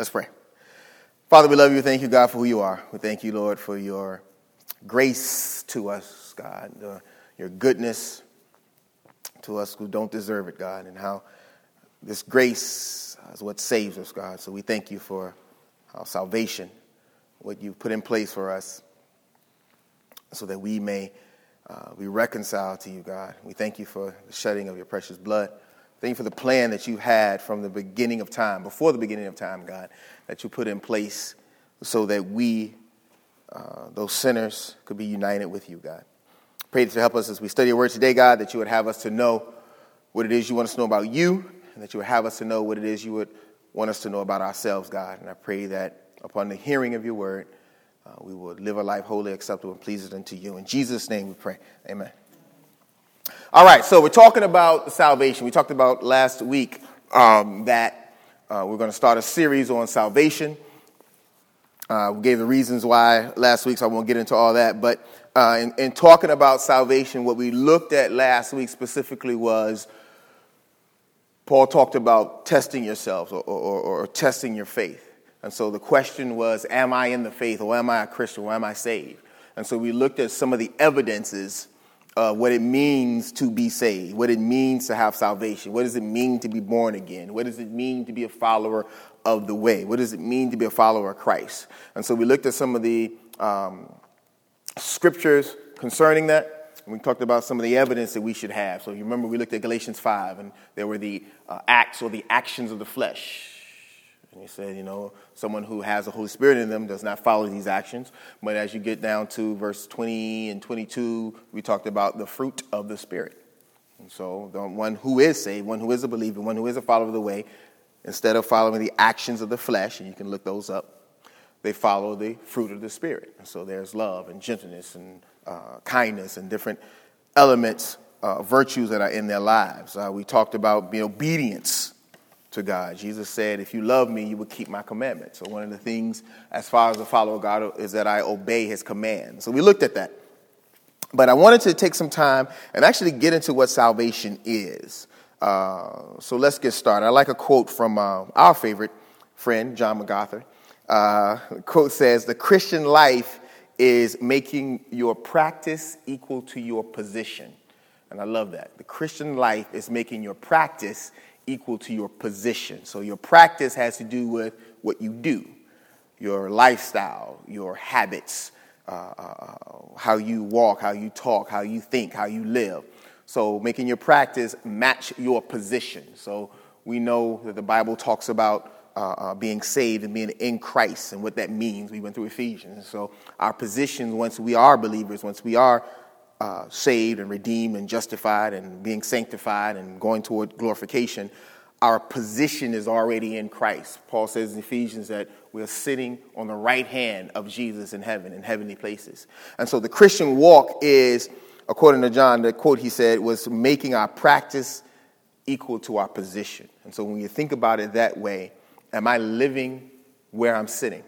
Let's pray. Father, we love you. Thank you, God, for who you are. We thank you, Lord, for your grace to us, God, uh, your goodness to us who don't deserve it, God, and how this grace is what saves us, God. So we thank you for our salvation, what you've put in place for us, so that we may uh, be reconciled to you, God. We thank you for the shedding of your precious blood. Thank you for the plan that you had from the beginning of time, before the beginning of time, God, that you put in place so that we, uh, those sinners, could be united with you, God. Pray to help us as we study your word today, God, that you would have us to know what it is you want us to know about you, and that you would have us to know what it is you would want us to know about ourselves, God. And I pray that upon the hearing of your word, uh, we will live a life wholly acceptable and pleasing unto you. In Jesus' name we pray. Amen. All right, so we're talking about salvation. We talked about last week um, that uh, we're going to start a series on salvation. Uh, we gave the reasons why last week, so I won't get into all that. But uh, in, in, talking about salvation, what we looked at last week specifically was Paul talked about testing yourselves or, or, or testing your faith. And so the question was, am I in the faith or am I a Christian or am I saved? And so we looked at some of the evidences uh, what it means to be saved, what it means to have salvation, what does it mean to be born again, what does it mean to be a follower of the way, what does it mean to be a follower of Christ. And so we looked at some of the um, scriptures concerning that. And we talked about some of the evidence that we should have. So you remember we looked at Galatians 5, and there were the uh, acts or the actions of the flesh and he said, you know, someone who has the Holy Spirit in them does not follow these actions. But as you get down to verse 20 and 22, we talked about the fruit of the Spirit. And so, the one who is saved, one who is a believer, one who is a follower of the way, instead of following the actions of the flesh, and you can look those up, they follow the fruit of the Spirit. And so there's love and gentleness and uh, kindness and different elements, uh, virtues that are in their lives. Uh, we talked about being obedience to God. Jesus said, If you love me, you will keep my commandments. So, one of the things, as far as a follower of God, is that I obey his commands. So, we looked at that. But I wanted to take some time and actually get into what salvation is. Uh, so, let's get started. I like a quote from uh, our favorite friend, John MacArthur. Uh, quote says, The Christian life is making your practice equal to your position. And I love that. The Christian life is making your practice equal to your position. So your practice has to do with what you do, your lifestyle, your habits, uh, uh, how you walk, how you talk, how you think, how you live. So making your practice match your position. So we know that the Bible talks about uh, uh, being saved and being in Christ and what that means. We went through Ephesians. So our positions, once we are believers, once we are uh, saved and redeemed and justified and being sanctified and going toward glorification, our position is already in Christ. Paul says in Ephesians that we're sitting on the right hand of Jesus in heaven, in heavenly places. And so the Christian walk is, according to John, the quote he said was making our practice equal to our position. And so when you think about it that way, am I living where I'm sitting?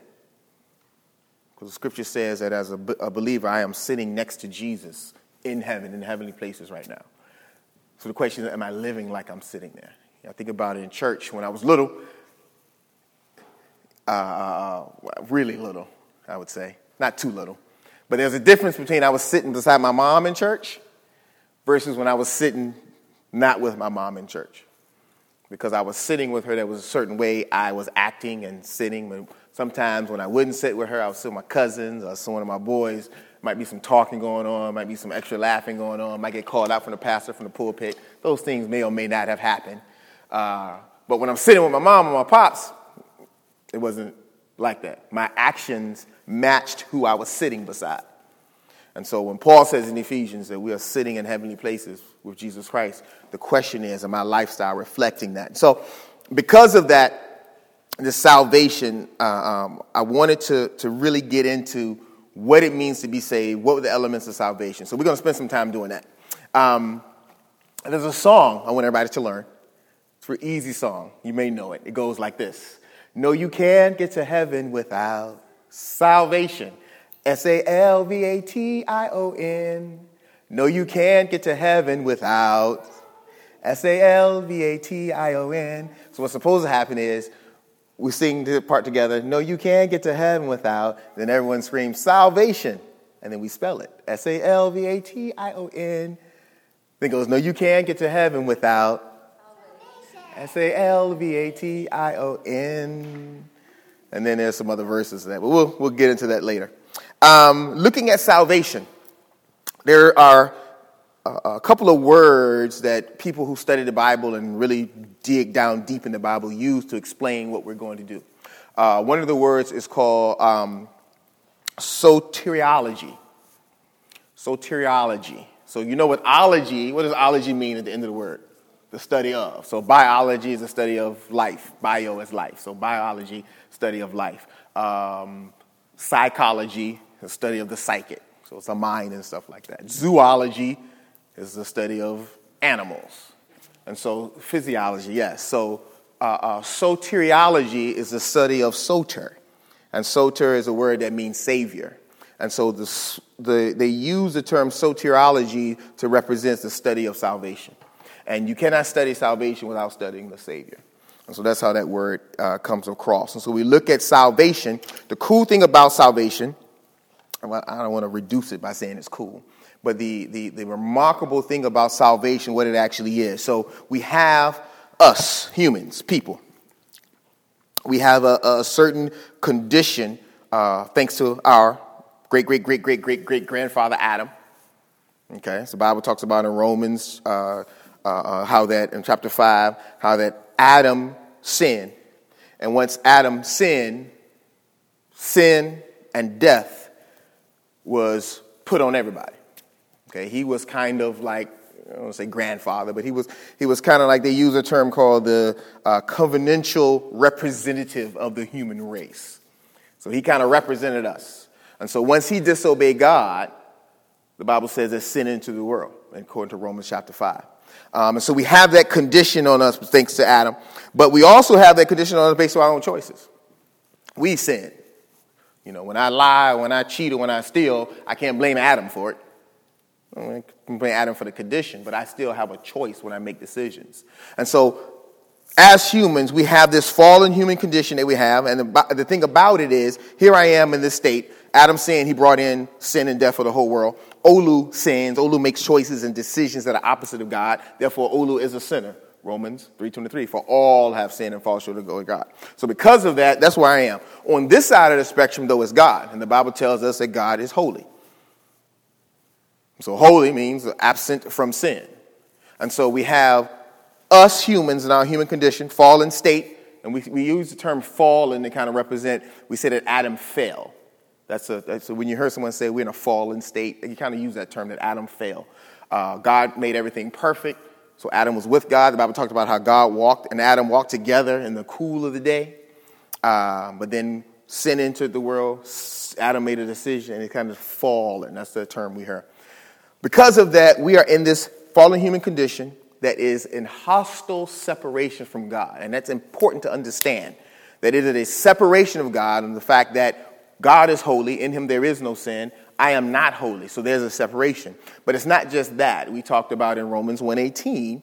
Because the scripture says that as a, a believer, I am sitting next to Jesus in heaven, in heavenly places right now. So the question is, am I living like I'm sitting there? I think about it in church when I was little, uh, uh, really little, I would say, not too little. But there's a difference between I was sitting beside my mom in church versus when I was sitting not with my mom in church. Because I was sitting with her, there was a certain way I was acting and sitting. Sometimes when I wouldn't sit with her, I was with my cousins or some of my boys might be some talking going on, might be some extra laughing going on, might get called out from the pastor from the pulpit. Those things may or may not have happened. Uh, but when I'm sitting with my mom and my pops, it wasn't like that. My actions matched who I was sitting beside. And so when Paul says in Ephesians that we are sitting in heavenly places with Jesus Christ, the question is, am my lifestyle reflecting that? So because of that, the salvation, uh, um, I wanted to, to really get into what it means to be saved, what were the elements of salvation. So we're going to spend some time doing that. Um, there's a song I want everybody to learn. It's an easy song. You may know it. It goes like this No, you can't get to heaven without salvation. S A L V A T I O N. No, you can't get to heaven without S A L V A T I O N. So, what's supposed to happen is we sing the part together, no, you can't get to heaven without, then everyone screams, salvation. And then we spell it, S A L V A T I O N. Then goes, no, you can't get to heaven without S A L V A T I O N. And then there's some other verses that, but we'll, we'll get into that later. Um, looking at salvation, there are a, couple of words that people who study the Bible and really dig down deep in the Bible use to explain what we're going to do. Uh, one of the words is called um, soteriology. Soteriology. So you know what ology, what does ology mean at the end of the word? The study of. So biology is a study of life. Bio is life. So biology, study of life. Um, psychology, the study of the psychic. So it's a mind and stuff like that. Zoology is the study of animals. And so physiology, yes. So uh, uh, soteriology is the study of soter. And soter is a word that means savior. And so the, the, they use the term soteriology to represent the study of salvation. And you cannot study salvation without studying the Savior. And so that's how that word uh, comes across. And so we look at salvation. The cool thing about salvation, I don't want to reduce it by saying it's cool, but the, the, the remarkable thing about salvation, what it actually is. So we have us, humans, people. We have a, a certain condition, uh, thanks to our great, great, great, great, great, great grandfather Adam. Okay, so the Bible talks about in Romans uh, uh, uh, how that, in chapter 5, how that Adam sinned. And once Adam sinned, sin and death was put on everybody. Okay, he was kind of like, I don't want to say grandfather, but he was, he was kind of like they use a term called the uh, covenantal representative of the human race. So he kind of represented us. And so once he disobeyed God, the Bible says there's sin into the world, according to Romans chapter 5. Um, and so we have that condition on us thanks to Adam, but we also have that condition on us based on our own choices. We sin. You know, when I lie, when I cheat, or when I steal, I can't blame Adam for it. I can blame Adam for the condition, but I still have a choice when I make decisions. And so, as humans, we have this fallen human condition that we have, and the, the thing about it is, here I am in this state. Adam sinned, he brought in sin and death for the whole world. Olu sins, Olu makes choices and decisions that are opposite of God. Therefore, Olu is a sinner. Romans 3.23, for all have sinned and fall short of God. So because of that, that's where I am. On this side of the spectrum, though, is God. And the Bible tells us that God is holy. So holy means absent from sin. And so we have us humans in our human condition, fallen state, and we, we use the term fallen to kind of represent, we say that Adam fell. That's a, that's a, when you hear someone say we're in a fallen state, you kind of use that term that Adam fell. Uh, God made everything perfect, so Adam was with God. The Bible talked about how God walked and Adam walked together in the cool of the day. Uh, but then sin entered the world. Adam made a decision and it kind of fallen. That's the term we hear. Because of that, we are in this fallen human condition that is in hostile separation from God. And that's important to understand that it is a separation of God and the fact that God is holy, in him there is no sin. I am not holy, so there's a separation. But it's not just that. We talked about in Romans 1:18,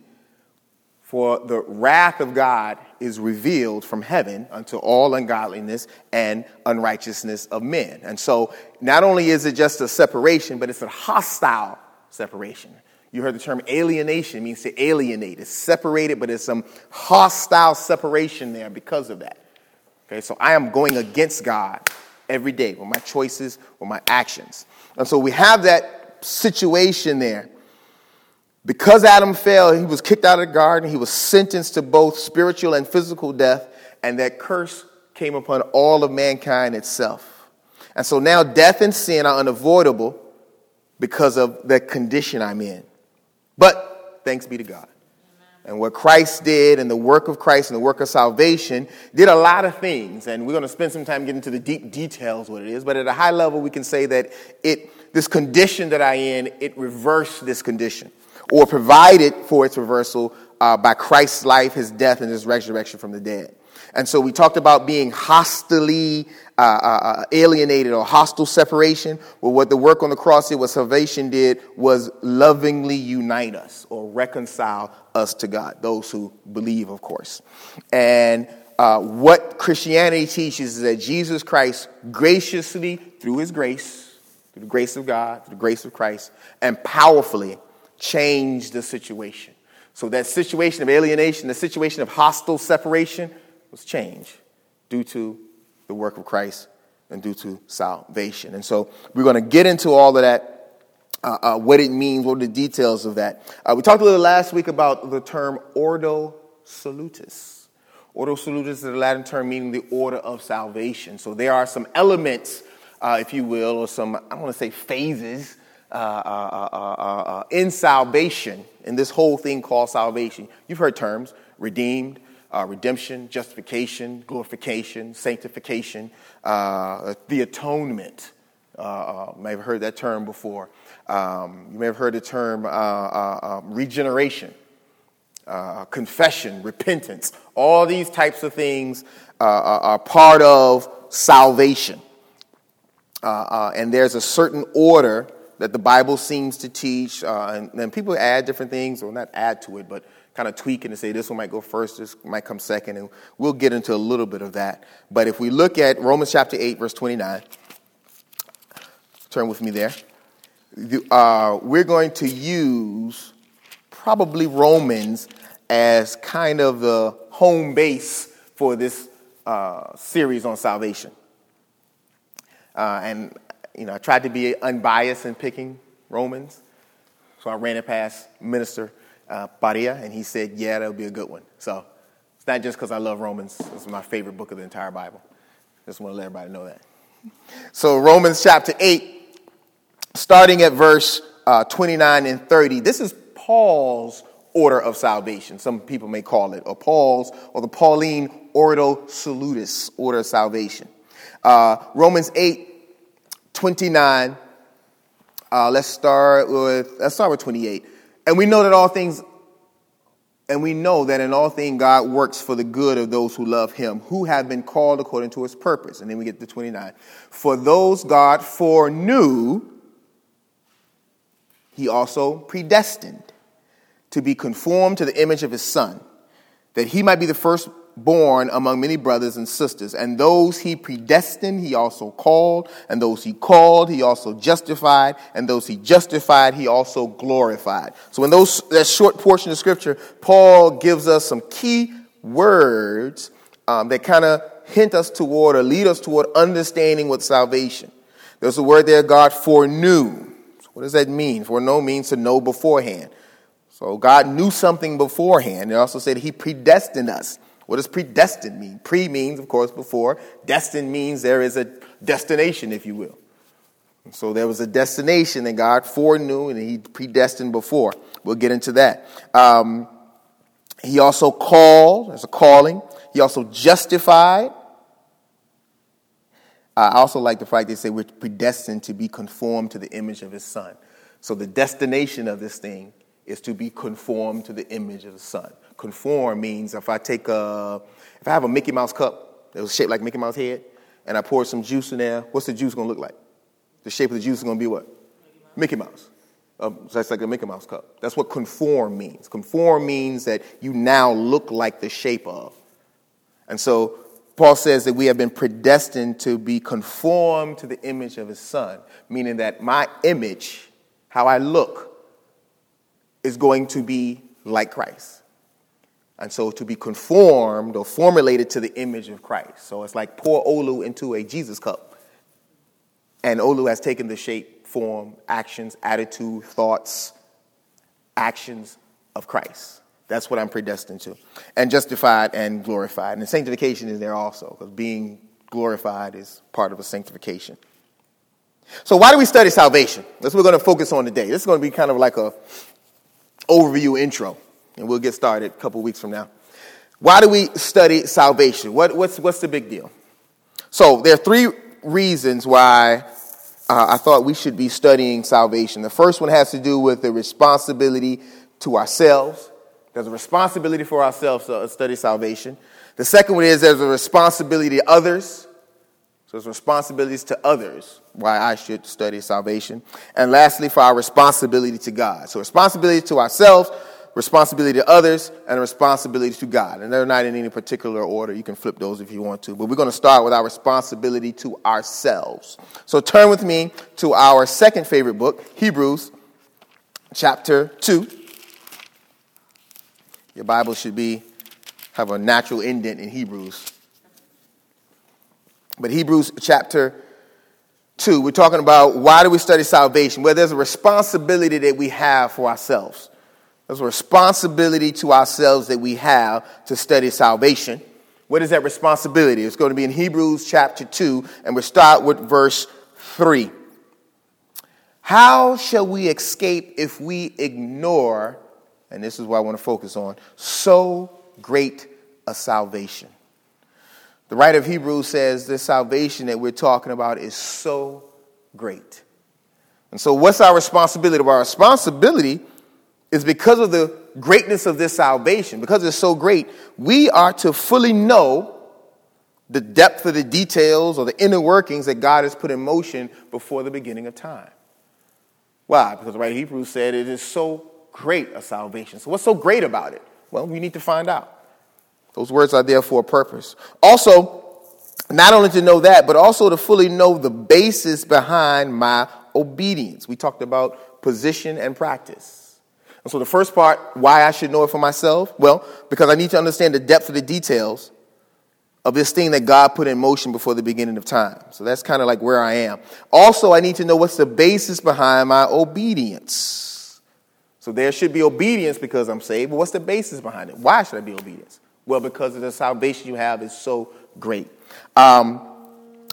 for the wrath of God is revealed from heaven unto all ungodliness and unrighteousness of men. And so not only is it just a separation, but it's a hostile separation. You heard the term alienation means to alienate. It's separated, but there's some hostile separation there because of that. Okay, so I am going against God every day with my choices, with my actions. And so we have that situation there. Because Adam fell, he was kicked out of the garden, he was sentenced to both spiritual and physical death, and that curse came upon all of mankind itself. And so now death and sin are unavoidable because of the condition I'm in. But thanks be to God and what Christ did and the work of Christ and the work of salvation did a lot of things. And we're going to spend some time getting into the deep details what it is. But at a high level, we can say that it, this condition that I in, it reversed this condition or provided for its reversal uh, by Christ's life, his death, and his resurrection from the dead. And so we talked about being hostily uh, uh, uh, alienated or hostile separation. Well, what the work on the cross did, what salvation did, was lovingly unite us or reconcile us to God, those who believe, of course. And uh, what Christianity teaches is that Jesus Christ graciously, through his grace, through the grace of God, through the grace of Christ, and powerfully changed the situation. So that situation of alienation, the situation of hostile separation, was changed due to the work of Christ and due to salvation. And so we're going to get into all of that. Uh, uh, what it means, what are the details of that. Uh, we talked a little last week about the term ordo salutis. Ordo salutis is the Latin term meaning the order of salvation. So there are some elements, uh, if you will, or some, I want to say phases, uh, uh, in salvation, in this whole thing called salvation. You've heard terms redeemed, uh, redemption, justification, glorification, sanctification, uh, the atonement. Uh, uh you may have heard that term before. Um, you may have heard the term uh, uh, um, regeneration, confession, repentance. All these types of things are part of salvation. and there's a certain order that the Bible seems to teach, and, and people add different things, or not add to it, but kind of tweaking and say this one might go first, this might come second, and we'll get into a little bit of that. But if we look at Romans chapter 8, verse 29, turn with me there. Uh, we're going to use probably Romans as kind of the home base for this uh, series on salvation. Uh, and, you know, I tried to be unbiased in picking Romans, so I ran it past Minister uh, Paria, and he said, Yeah, that'll be a good one. So it's not just because I love Romans, it's my favorite book of the entire Bible. Just want to let everybody know that. So, Romans chapter 8, starting at verse uh, 29 and 30, this is Paul's order of salvation. Some people may call it, or Paul's, or the Pauline Ordo Salutis, order of salvation. Uh, Romans 8, 29. Uh, let's start with let's start with 28. And we know that all things, and we know that in all things God works for the good of those who love him, who have been called according to his purpose. And then we get to 29. For those God foreknew, he also predestined to be conformed to the image of his son, that he might be the first born among many brothers and sisters. And those he predestined, he also called. And those he called, he also justified. And those he justified, he also glorified. So in those, that short portion of scripture, Paul gives us some key words um, that kind of hint us toward or lead us toward understanding what salvation. There's a word there, God foreknew. So what does that mean? Foreknow means to know beforehand. So God knew something beforehand. It also said he predestined us. What does predestined mean? Pre means, of course, before. Destined means there is a destination, if you will. So there was a destination that God foreknew and he predestined before. We'll get into that. Um, he also called, there's a calling. He also justified. I also like the fact they say we're predestined to be conformed to the image of his son. So the destination of this thing is to be conformed to the image of the son conform means if I take a, if I have a Mickey Mouse cup that was shaped like Mickey Mouse head, and I pour some juice in there, what's the juice to look like? The shape of the juice is to be what? Mickey Mouse. Um, so that's like a Mickey Mouse cup. That's what conform means. Conform means that you now look like the shape of. And so Paul says that we have been predestined to be conformed to the image of his son, meaning that my image, how I look, is going to be like Christ. And so to be conformed or formulated to the image of Christ. So it's like pour Olu into a Jesus cup. And Olu has taken the shape, form, actions, attitude, thoughts, actions of Christ. That's what I'm predestined to. And justified and glorified. And sanctification is there also, because being glorified is part of a sanctification. So why do we study salvation? That's what we're going to focus on today. This is going to be kind of like a overview intro and we'll get started a couple weeks from now. Why do we study salvation? What, what's, what's the big deal? So, there are three reasons why uh, I thought we should be studying salvation. The first one has to do with the responsibility to ourselves There's a responsibility for ourselves to study salvation. The second one is there's a responsibility to others. So it's responsibilities to others why I should study salvation. And lastly, for our responsibility to God. So responsibility to ourselves, responsibility to others, and responsibility to God. And they're not in any particular order. You can flip those if you want to. But we're going to start with our responsibility to ourselves. So turn with me to our second favorite book, Hebrews chapter 2. Your Bible should be have a natural indent in Hebrews. But Hebrews chapter 2, we're talking about why do we study salvation? Well, there's a responsibility that we have for ourselves. There's a responsibility to ourselves that we have to study salvation. What is that responsibility? It's going to be in Hebrews chapter 2, and we'll start with verse 3. How shall we escape if we ignore, and this is what I want to focus on, so great a salvation? The writer of Hebrews says this salvation that we're talking about is so great. And so, what's our responsibility? Well, our responsibility is because of the greatness of this salvation, because it's so great, we are to fully know the depth of the details or the inner workings that God has put in motion before the beginning of time. Why? Because the writer of Hebrews said it is so great a salvation. So, what's so great about it? Well, we need to find out. Those words are there for a purpose. Also, not only to know that, but also to fully know the basis behind my obedience. We talked about position and practice. And so the first part, why I should know it for myself? Well, because I need to understand the depth of the details of this thing that God put in motion before the beginning of time. So that's kind of like where I am. Also, I need to know what's the basis behind my obedience. So there should be obedience because I'm saved, but what's the basis behind it? Why should I be obedience? Well, because of the salvation you have is so great. Um,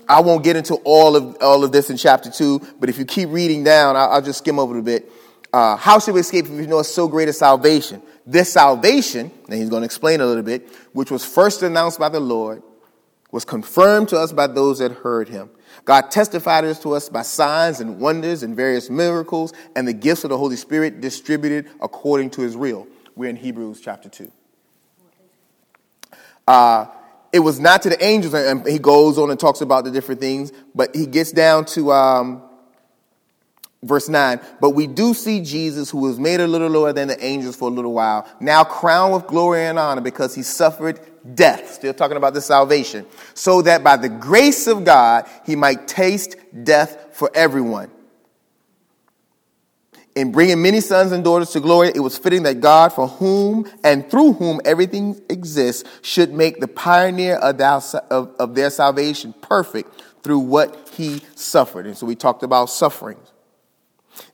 I won't get into all of all of this in chapter two, but if you keep reading down, I'll, I'll just skim over a bit. Uh, how should we escape if we know it's so great a salvation? This salvation, and he's going to explain a little bit, which was first announced by the Lord, was confirmed to us by those that heard him. God testified this to us by signs and wonders and various miracles and the gifts of the Holy Spirit distributed according to his will. We're in Hebrews chapter 2. Uh, it was not to the angels, and he goes on and talks about the different things, but he gets down to um, verse 9. But we do see Jesus, who was made a little lower than the angels for a little while, now crowned with glory and honor because he suffered death. Still talking about the salvation. So that by the grace of God, he might taste death for everyone in bringing many sons and daughters to glory, it was fitting that God, for whom and through whom everything exists, should make the pioneer of, their salvation perfect through what he suffered. And so we talked about sufferings.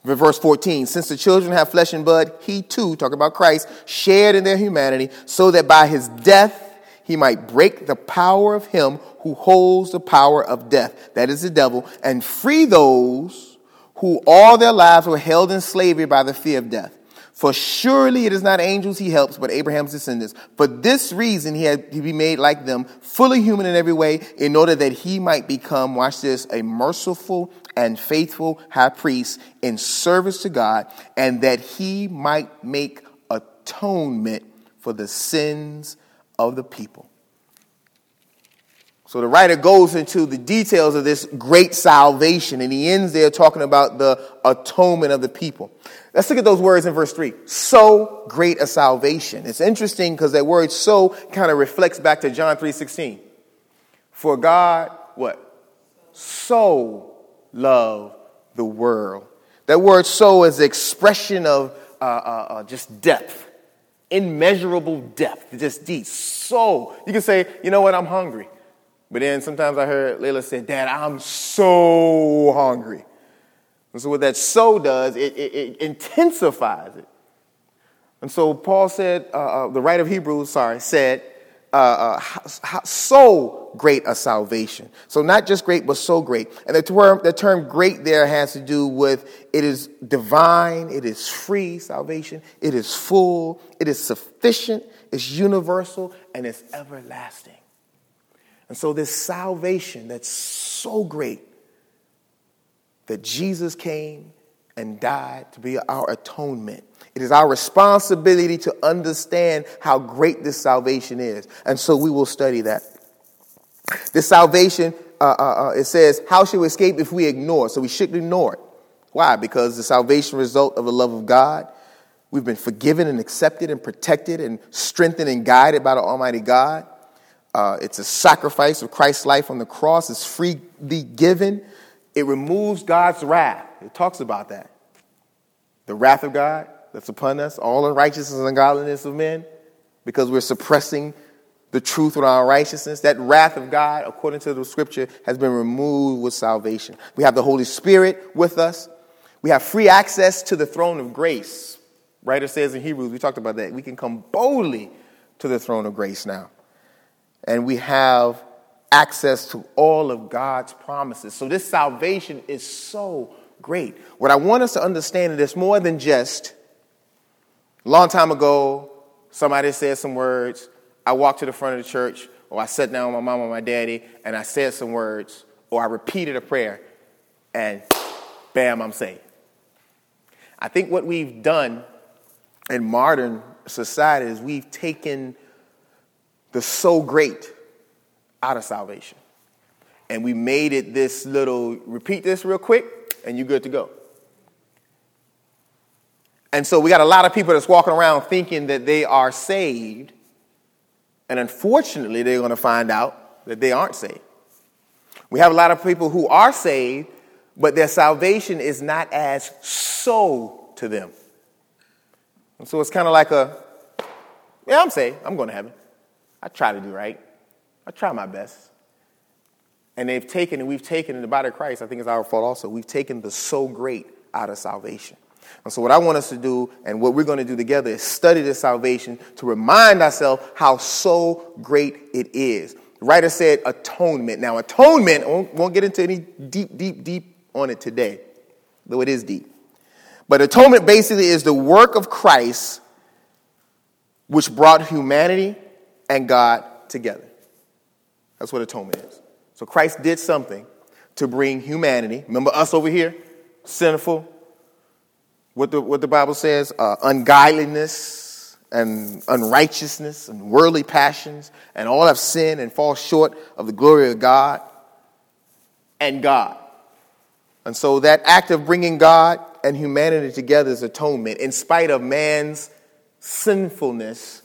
Verse 14, since the children have flesh and blood, he too, talking about Christ, shared in their humanity, so that by his death he might break the power of him who holds the power of death, that is the devil, and free those who all their lives were held in slavery by the fear of death. For surely it is not angels he helps, but Abraham's descendants. For this reason he had to be made like them, fully human in every way, in order that he might become, watch this, a merciful and faithful high priest in service to God, and that he might make atonement for the sins of the people. So the writer goes into the details of this great salvation, and he ends there talking about the atonement of the people. Let's look at those words in verse 3. So great a salvation. It's interesting because that word so kind of reflects back to John 3.16. For God, what? So loved the world. That word so is the expression of uh, uh, uh, just depth, immeasurable depth, just deep. So, you can say, you know what, I'm hungry. But then sometimes I heard Layla say, Dad, I'm so hungry. And so what that so does, it, it, it intensifies it. And so Paul said, uh, uh, the writer of Hebrews, sorry, said, uh, uh so great a salvation. So not just great, but so great. And the term, the term great there has to do with it is divine, it is free salvation, it is full, it is sufficient, it's universal, and it's everlasting. And so, this salvation that's so great that Jesus came and died to be our atonement, It is our responsibility to understand how great this salvation is. And so we will study that. This salvation, uh, uh, uh, it says, how should we escape if we ignore? So we shouldn't ignore it. Why? Because the salvation result of the love of God. We've been forgiven and accepted and protected and strengthened and guided by the Almighty God. Uh, it's a sacrifice of Christ's life on the cross. It's freely given. It removes God's wrath. It talks about that. The wrath of God that's upon us, all unrighteousness and ungodliness of men, because we're suppressing the truth with our righteousness. That wrath of God, according to the scripture, has been removed with salvation. We have the Holy Spirit with us. We have free access to the throne of grace. Writer says in Hebrews, we talked about that. We can come boldly to the throne of grace now. And we have access to all of God's promises. So this salvation is so great. What I want us to understand is it's more than just a long time ago, somebody said some words, I walked to the front of the church, or I sat down with my mom or my daddy, and I said some words, or I repeated a prayer, and bam, I'm saved. I think what we've done in modern society is we've taken the so great out of salvation. And we made it this little, repeat this real quick, and you're good to go. And so we got a lot of people that's walking around thinking that they are saved, and unfortunately, they're going to find out that they aren't saved. We have a lot of people who are saved, but their salvation is not as so to them. And so it's kind of like a, yeah, I'm saved. I'm going to heaven. I try to do right. I try my best. And they've taken, and we've taken in the body of Christ, I think it's our fault also, we've taken the so great out of salvation. And so, what I want us to do, and what we're going to do together, is study the salvation to remind ourselves how so great it is. The writer said atonement. Now, atonement, won't, won't get into any deep, deep, deep on it today, though it is deep. But atonement basically is the work of Christ which brought humanity and God together. That's what atonement is. So Christ did something to bring humanity. Remember us over here, sinful, what the, what the Bible says uh, ungodliness and unrighteousness and worldly passions, and all have sinned and fall short of the glory of God and God. And so that act of bringing God and humanity together is atonement in spite of man's sinfulness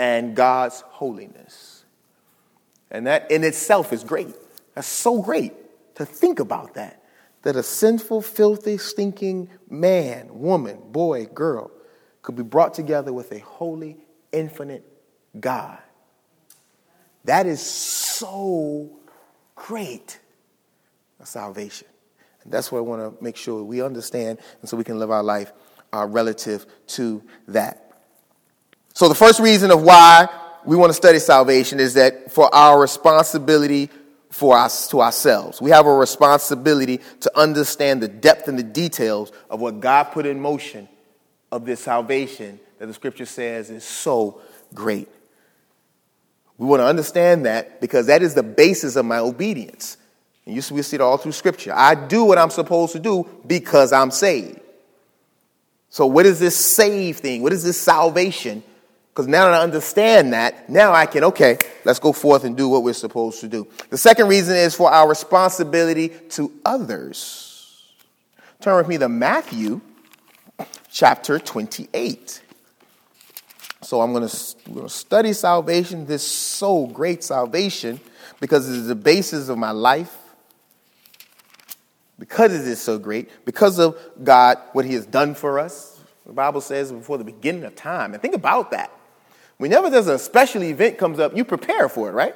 and God's holiness. And that in itself is great. That's so great to think about that that a sinful, filthy, stinking man, woman, boy, girl could be brought together with a holy, infinite God. That is so great a salvation. And that's what I want to make sure we understand and so we can live our life uh, relative to that. So, the first reason of why we want to study salvation is that for our responsibility for us to ourselves. We have a responsibility to understand the depth and the details of what God put in motion of this salvation that the scripture says is so great. We want to understand that because that is the basis of my obedience. And you see, we see it all through scripture. I do what I'm supposed to do because I'm saved. So, what is this save thing? What is this salvation? Because now that I understand that, now I can, okay, let's go forth and do what we're supposed to do. The second reason is for our responsibility to others. Turn with me to Matthew chapter 28. So I'm going to study salvation, this so great salvation, because it is the basis of my life, because it is so great, because of God, what He has done for us. The Bible says before the beginning of time. And think about that. Whenever there's a special event comes up, you prepare for it, right?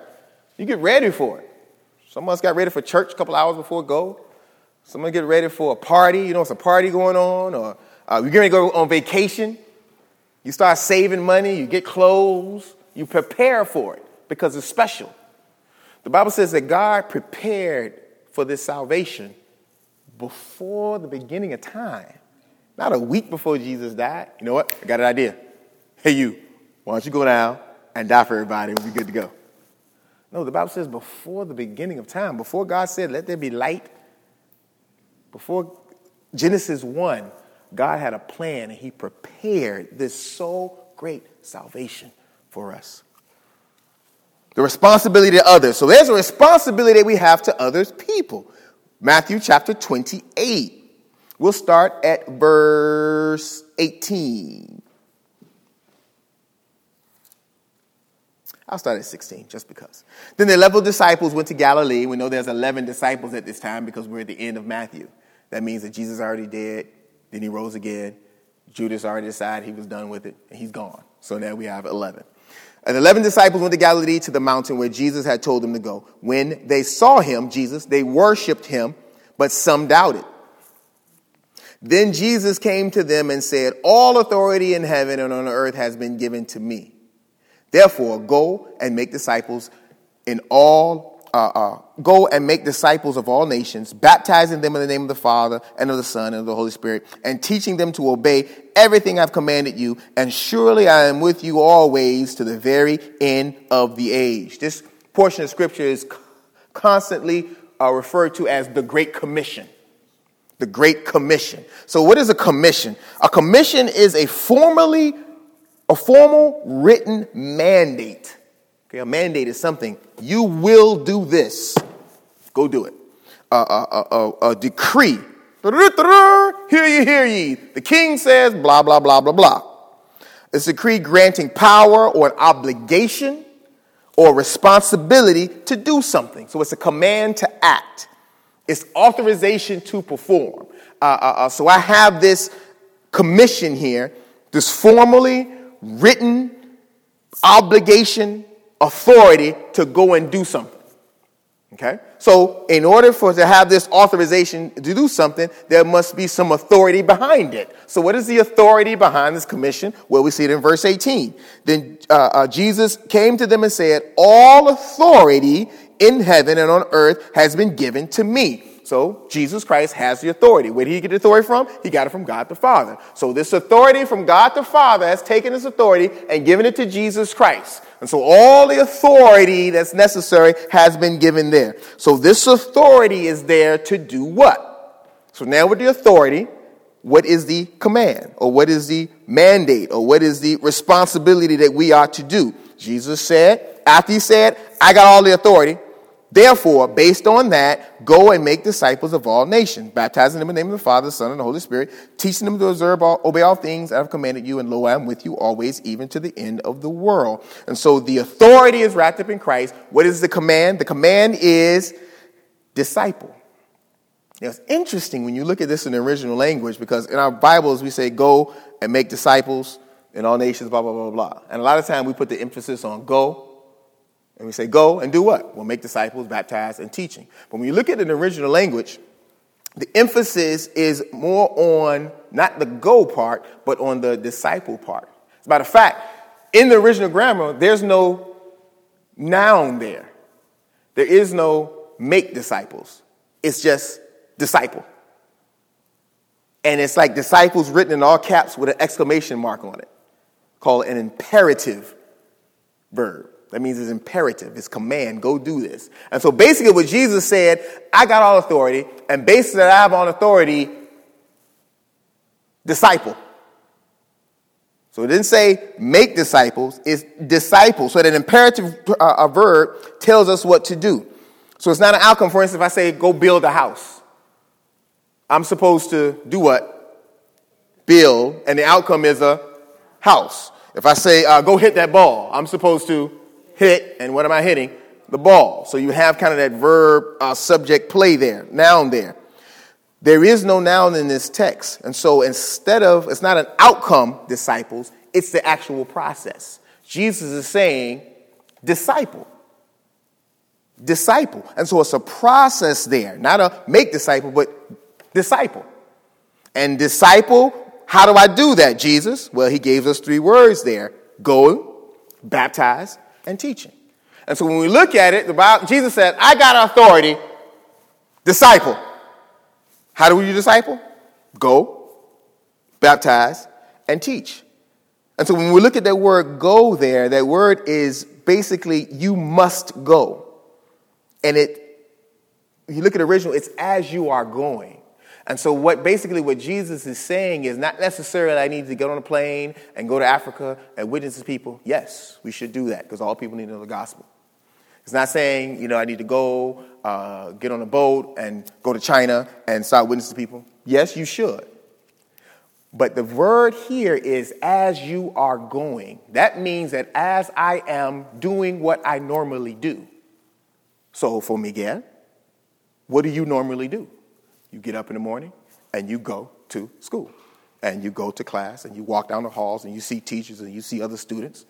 You get ready for it. Some of us got ready for church a couple hours before go. Someone get ready for a party. You know, it's a party going on, or uh, you're going to go on vacation. You start saving money. You get clothes. You prepare for it because it's special. The Bible says that God prepared for this salvation before the beginning of time. Not a week before Jesus died. You know what? I got an idea. Hey, you, why don't you go down and die for everybody and we'll be good to go? No, the Bible says before the beginning of time, before God said, let there be light, before Genesis 1, God had a plan and He prepared this so great salvation for us. The responsibility to others. So there's a responsibility that we have to others people. Matthew chapter 28. We'll start at verse 18. I'll start at 16, just because. Then the 11 disciples went to Galilee. We know there's 11 disciples at this time because we're at the end of Matthew. That means that Jesus already dead, then he rose again. Judas already decided he was done with it, and he's gone. So now we have 11. And 11 disciples went to Galilee to the mountain where Jesus had told them to go. When they saw him, Jesus, they worshiped him, but some doubted. Then Jesus came to them and said, All authority in heaven and on earth has been given to me. Therefore, go and make disciples in all uh, uh, go and make disciples of all nations, baptizing them in the name of the Father and of the Son and of the Holy Spirit, and teaching them to obey everything I've commanded you. And surely I am with you always to the very end of the age. This portion of scripture is constantly uh, referred to as the Great Commission. The Great Commission. So, what is a commission? A commission is a formally, a formal written mandate Okay, a mandate is something. You will do this. Go do it. A, a, a, a decree. Hear ye, hear ye. The king says, blah, blah, blah, blah, blah. It's a decree granting power or an obligation or responsibility to do something. So it's a command to act. It's authorization to perform. Uh, uh, uh, so I have this commission here, this formally written obligation authority to go and do something. Okay? So, in order for to have this authorization to do something, there must be some authority behind it. So, what is the authority behind this commission? Well, we see it in verse 18. Then uh, uh, Jesus came to them and said, All authority in heaven and on earth has been given to me. So Jesus Christ has the authority. Where did he get the authority from? He got it from God the Father. So this authority from God the Father has taken this authority and given it to Jesus Christ. And so all the authority that's necessary has been given there. So this authority is there to do what? So now with the authority, what is the command or what is the mandate or what is the responsibility that we are to do? Jesus said, after he said, I got all the authority, Therefore, based on that, go and make disciples of all nations, baptizing them in the name of the Father, the Son, and the Holy Spirit, teaching them to observe all, obey all things I have commanded you, and lo, I am with you always, even to the end of the world. And so the authority is wrapped up in Christ. What is the command? The command is disciple. Now, it's interesting when you look at this in the original language because in our Bibles we say go and make disciples in all nations, blah, blah, blah, blah. And a lot of time we put the emphasis on go and we say, go and do what? We'll make disciples, baptize, and teaching. But when you look at the original language, the emphasis is more on not the go part, but on the disciple part. As a matter of fact, in the original grammar, there's no noun there. There is no make disciples. It's just disciple. And it's like disciples written in all caps with an exclamation mark on it, called an imperative verb. That means it's imperative, it's command, go do this. And so basically, what Jesus said, I got all authority, and based on that I have all authority, disciple. So it didn't say make disciples, it's disciple. So that imperative uh, verb tells us what to do. So it's not an outcome. For instance, if I say go build a house, I'm supposed to do what? Build, and the outcome is a house. If I say uh, go hit that ball, I'm supposed to hit, and what am I hitting? The ball. So you have kind of that verb uh, subject play there, noun there. There is no noun in this text. And so instead of, it's not an outcome, disciples, it's the actual process. Jesus is saying, disciple. Disciple. And so it's a process there, not a make disciple, but disciple. And disciple, how do I do that, Jesus? Well, he gave us three words there go, baptize, and teaching. And so when we look at it, the Bible, Jesus said, I got authority, disciple. How do we disciple? Go, baptize, and teach. And so when we look at that word go there, that word is basically you must go. And it, you look at the original, it's as you are going. And so, what basically what Jesus is saying is not necessarily I need to get on a plane and go to Africa and witness to people. Yes, we should do that because all people need to know the gospel. It's not saying, you know, I need to go uh, get on a boat and go to China and start witnessing to people. Yes, you should. But the word here is as you are going. That means that as I am doing what I normally do. So for Miguel, what do you normally do? You get up in the morning and you go to school. And you go to class and you walk down the halls and you see teachers and you see other students.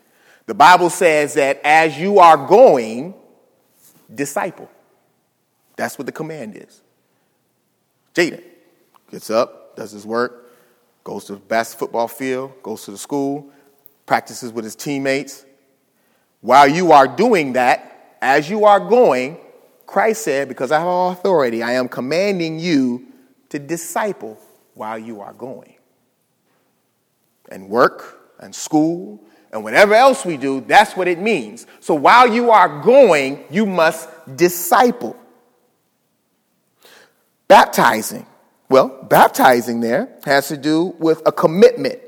The Bible says that as you are going, disciple. That's what the command is. Jaden gets up, does his work, goes to the basketball field, goes to the school, practices with his teammates. While you are doing that, as you are going, Christ said, Because I have authority, I am commanding you to disciple while you are going. And work and school and whatever else we do, that's what it means. So while you are going, you must disciple. Baptizing. Well, baptizing there has to do with a commitment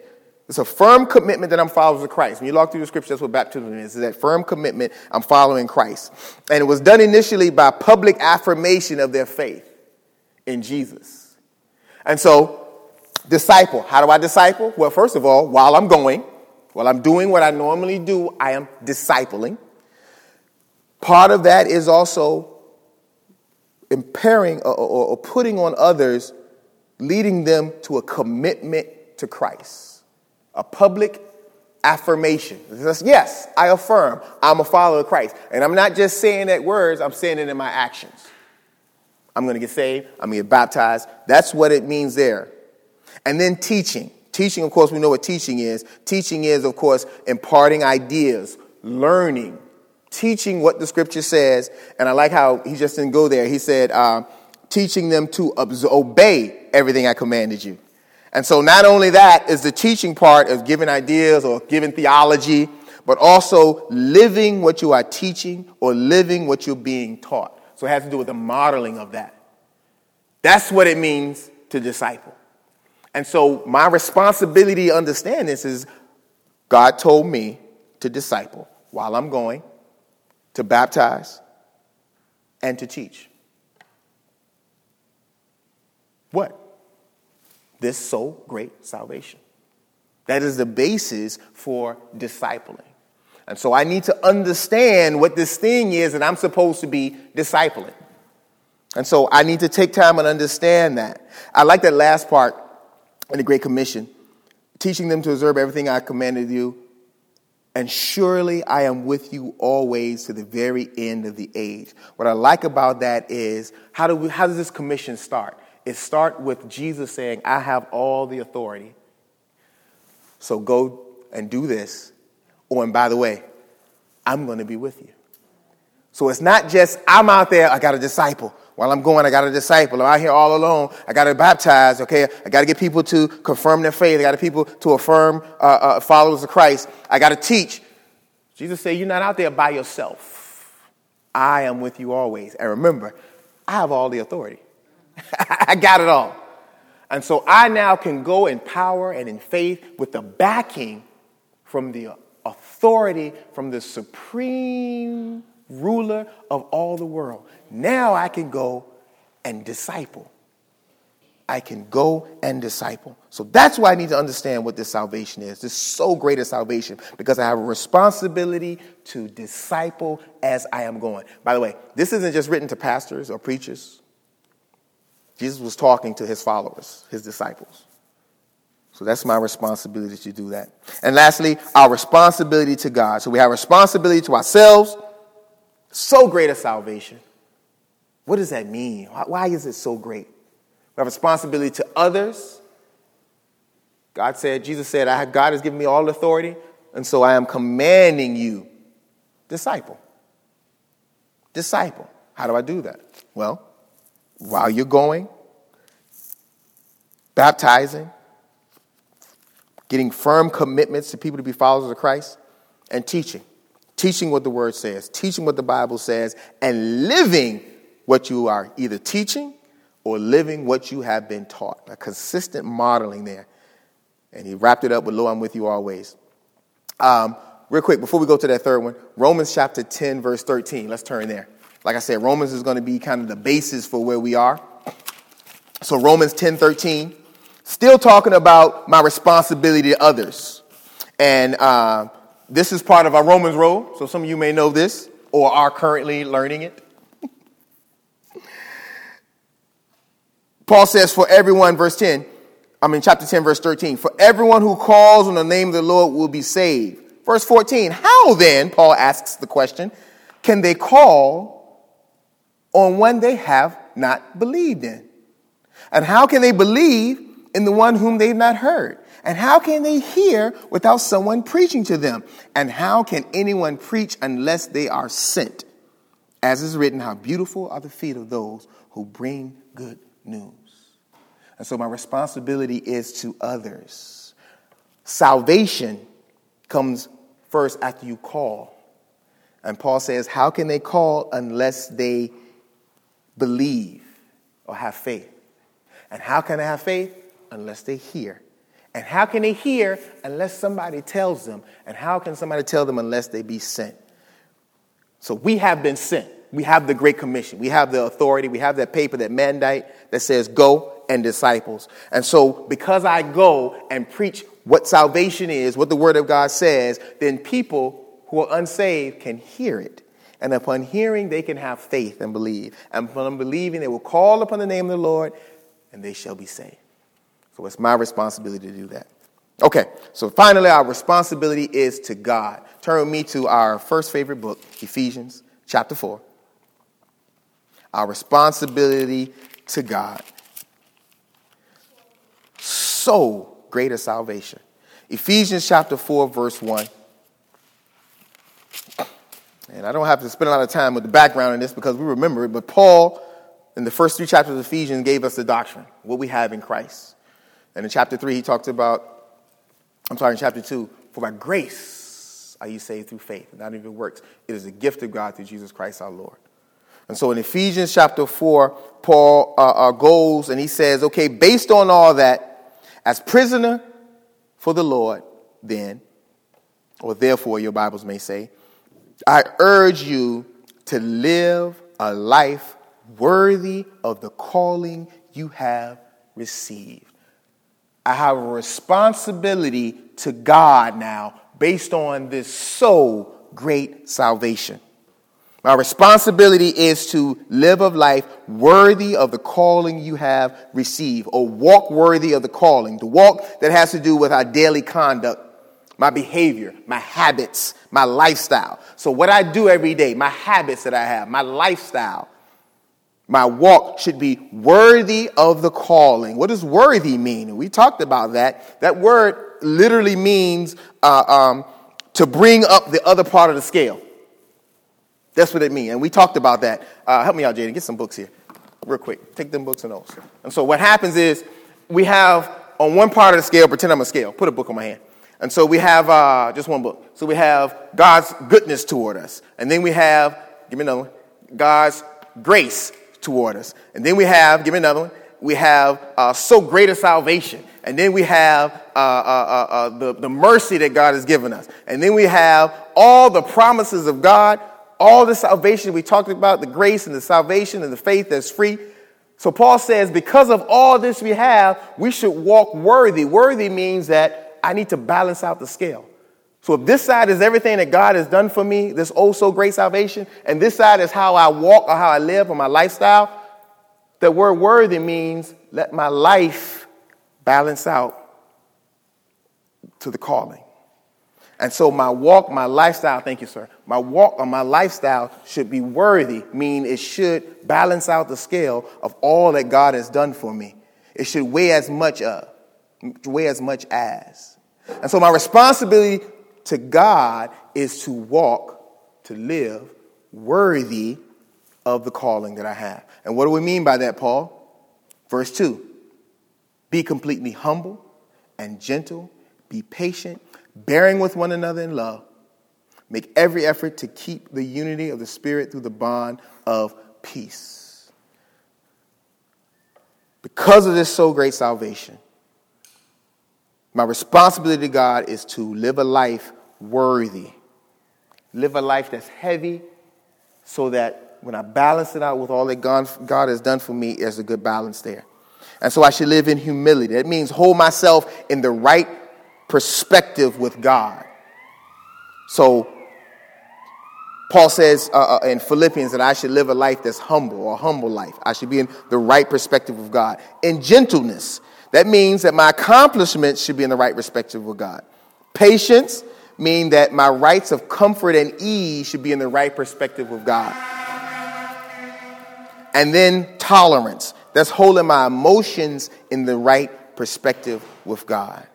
it's a firm commitment that I'm followers of Christ. When you log through the scripture, that's what baptism is. It's that firm commitment I'm following Christ. And it was done initially by public affirmation of their faith in Jesus. And so, disciple. How do I disciple? Well, first of all, while I'm going, while I'm doing what I normally do, I am discipling. Part of that is also impairing or, or, or putting on others, leading them to a commitment to Christ a public affirmation. Yes, I affirm I'm a follower of Christ. And I'm not just saying that words, I'm saying it in my actions. I'm going to get saved, I'm going to get baptized. That's what it means there. And then teaching. Teaching, of course, we know what teaching is. Teaching is, of course, imparting ideas, learning, teaching what the scripture says. And I like how he just didn't go there. He said, uh, teaching them to obey everything I commanded you. And so, not only that is the teaching part of giving ideas or giving theology, but also living what you are teaching or living what you're being taught. So, it has to do with the modeling of that. That's what it means to disciple. And so, my responsibility to understand this is God told me to disciple while I'm going, to baptize, and to teach. What? This so great salvation. That is the basis for discipling. And so I need to understand what this thing is that I'm supposed to be discipling. And so I need to take time and understand that. I like that last part in the Great Commission teaching them to observe everything I commanded you. And surely I am with you always to the very end of the age. What I like about that is how, do we, how does this commission start? It starts with Jesus saying, I have all the authority. So go and do this. Oh, and by the way, I'm going to be with you. So it's not just I'm out there, I got a disciple. While I'm going, I got a disciple. I'm out here all alone. I got to baptize, okay? I got to get people to confirm their faith. I got to people to affirm uh, uh, followers of Christ. I got to teach. Jesus said, You're not out there by yourself. I am with you always. And remember, I have all the authority. I got it all. And so I now can go in power and in faith with the backing from the authority from the supreme ruler of all the world. Now I can go and disciple. I can go and disciple. So that's why I need to understand what this salvation is. This so great a salvation because I have a responsibility to disciple as I am going. By the way, this isn't just written to pastors or preachers Jesus was talking to his followers, his disciples. So that's my responsibility to do that. And lastly, our responsibility to God. So we have responsibility to ourselves. So great a salvation. What does that mean? Why is it so great? We have responsibility to others. God said, Jesus said, I, God has given me all authority, and so I am commanding you, disciple. Disciple. How do I do that? Well, while you're going, baptizing, getting firm commitments to people to be followers of Christ, and teaching. Teaching what the Word says, teaching what the Bible says, and living what you are either teaching or living what you have been taught. A consistent modeling there. And he wrapped it up with, Lo, I'm with you always. Um, real quick, before we go to that third one, Romans chapter 10, verse 13. Let's turn there. Like I said, Romans is going to be kind of the basis for where we are. So Romans 10, 13, still talking about my responsibility to others. And uh, this is part of our Romans road. So some of you may know this or are currently learning it. Paul says, for everyone, verse 10, I mean, chapter 10, verse 13, for everyone who calls on the name of the Lord will be saved. Verse 14, how then, Paul asks the question, can they call on one they have not believed in? And how can they believe in the one whom they've not heard? And how can they hear without someone preaching to them? And how can anyone preach unless they are sent? As is written, how beautiful are the feet of those who bring good news. And so my responsibility is to others. Salvation comes first after you call. And Paul says, How can they call unless they believe or have faith? And how can they have faith? Unless they hear. And how can they hear unless somebody tells them? And how can somebody tell them unless they be sent? So we have been sent. We have the Great Commission. We have the authority. We have that paper, that mandate that says, Go and disciples. And so, because I go and preach what salvation is, what the Word of God says, then people who are unsaved can hear it. And upon hearing, they can have faith and believe. And upon believing, they will call upon the name of the Lord and they shall be saved. So it's my responsibility to do that. Okay, so finally, our responsibility is to God. Turn with me to our first favorite book, Ephesians chapter 4. Our responsibility to God so great a salvation. Ephesians chapter 4, verse 1. And I don't have to spend a lot of time with the background in this because we remember it, but Paul, in the first three chapters of Ephesians, gave us the doctrine, what we have in Christ. And in chapter 3, he talked about, I'm sorry, in chapter 2, for by grace are you saved through faith, not even works. It is a gift of God through Jesus Christ our Lord. And so in Ephesians chapter 4, Paul uh, uh, goes and he says, okay, based on all that, as prisoner for the Lord, then, or therefore, your Bibles may say, I urge you to live a life worthy of the calling you have received. I have a responsibility to God now based on this so great salvation. My responsibility is to live a life worthy of the calling you have received, or walk worthy of the calling. The walk that has to do with our daily conduct, my behavior, my habits, my lifestyle. So, what I do every day, my habits that I have, my lifestyle, my walk should be worthy of the calling. What does worthy mean? We talked about that. That word literally means uh, um, to bring up the other part of the scale. That's what it means. And we talked about that. Uh, help me out, Jaden. Get some books here, real quick. Take them books and notes. And so what happens is we have on one part of the scale, pretend I'm a scale. Put a book on my hand. And so we have uh, just one book. So we have God's goodness toward us. And then we have, give me another one, God's grace toward us. And then we have, give me another one, we have uh, so great a salvation. And then we have uh, uh, uh, uh the, the mercy that God has given us. And then we have all the promises of God all the salvation we talked about, the grace and the salvation and the faith that's free. So Paul says, because of all this we have, we should walk worthy. Worthy means that I need to balance out the scale. So if this side is everything that God has done for me, this oh so great salvation, and this side is how I walk or how I live or my lifestyle, the word worthy means let my life balance out to the calling. And so my walk, my lifestyle, thank you, sir. My walk or my lifestyle should be worthy, mean it should balance out the scale of all that God has done for me. It should weigh as much of, weigh as much as. And so my responsibility to God is to walk, to live worthy of the calling that I have. And what do we mean by that, Paul? Verse 2 Be completely humble and gentle, be patient bearing with one another in love. Make every effort to keep the unity of the Spirit through the bond of peace. because of this so great salvation, my responsibility to God is to live a life worthy. Live a life that's heavy so that when I balance it out with all that God, God has done for me, there's a good balance there. And so I should live in humility. That means hold myself in the right perspective with God. So Paul says uh, uh, in Philippians that I should live a life that's humble, a humble life. I should be in the right perspective of God. In gentleness, that means that my accomplishments should be in the right perspective with God. Patience means that my rights of comfort and ease should be in the right perspective with God. And then tolerance. That's holding my emotions in the right perspective with God.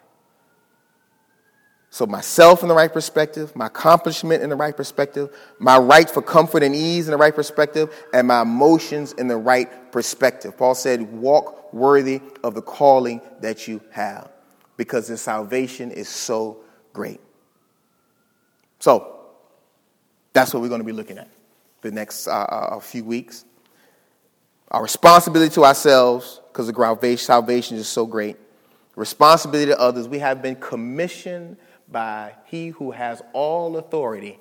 So, myself in the right perspective, my accomplishment in the right perspective, my right for comfort and ease in the right perspective, and my emotions in the right perspective. Paul said, Walk worthy of the calling that you have because the salvation is so great. So, that's what we're going to be looking at the next uh, uh, few weeks. Our responsibility to ourselves, because the salvation is so great. Responsibility to others. We have been commissioned by he who has all authority.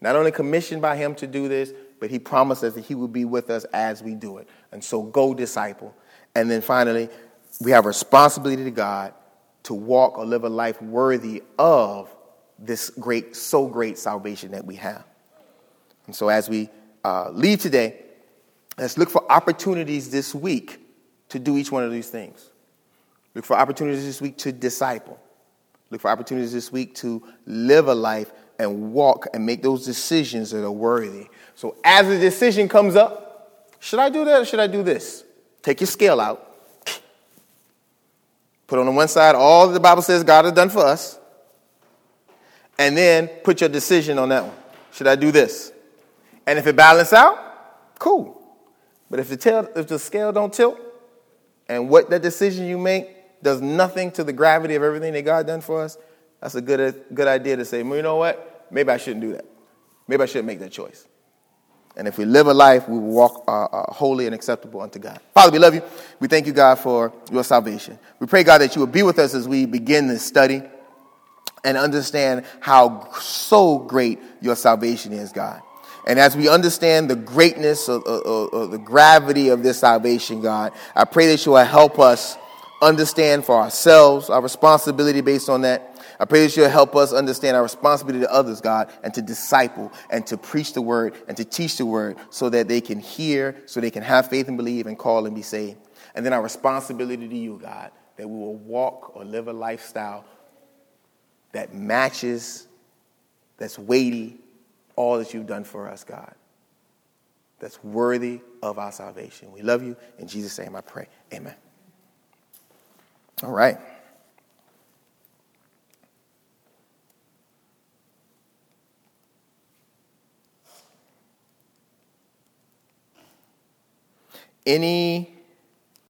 Not only commissioned by him to do this, but he promised us that he will be with us as we do it. And so go disciple. And then finally, we have responsibility to God to walk or live a life worthy of this great, so great salvation that we have. And so as we uh, leave today, let's look for opportunities this week to do each one of these things. Look for opportunities this week to disciple. Look for opportunities this week to live a life and walk and make those decisions that are worthy. So as a decision comes up, should I do that or should I do this? Take your scale out. Put on the one side all that the Bible says God has done for us. And then put your decision on that one. Should I do this? And if it balances out, cool. But if the, tail, if the scale don't tilt, and what that decision you make does nothing to the gravity of everything that God done for us, that's a good, good idea to say, well, you know what? Maybe I shouldn't do that. Maybe I shouldn't make that choice. And if we live a life, we will walk uh, uh, holy and acceptable unto God. Father, we love you. We thank you, God, for your salvation. We pray, God, that you will be with us as we begin this study and understand how so great your salvation is, God. And as we understand the greatness or, the gravity of this salvation, God, I pray that you will help us understand for ourselves our responsibility based on that. I pray that you'll help us understand our responsibility to others, God, and to disciple and to preach the word and to teach the word so that they can hear, so they can have faith and believe and call and be saved. And then our responsibility to you, God, that we will walk or live a lifestyle that matches, that's weighty, all that you've done for us, God. That's worthy of our salvation. We love you. In Jesus' name I pray. Amen. All right. Any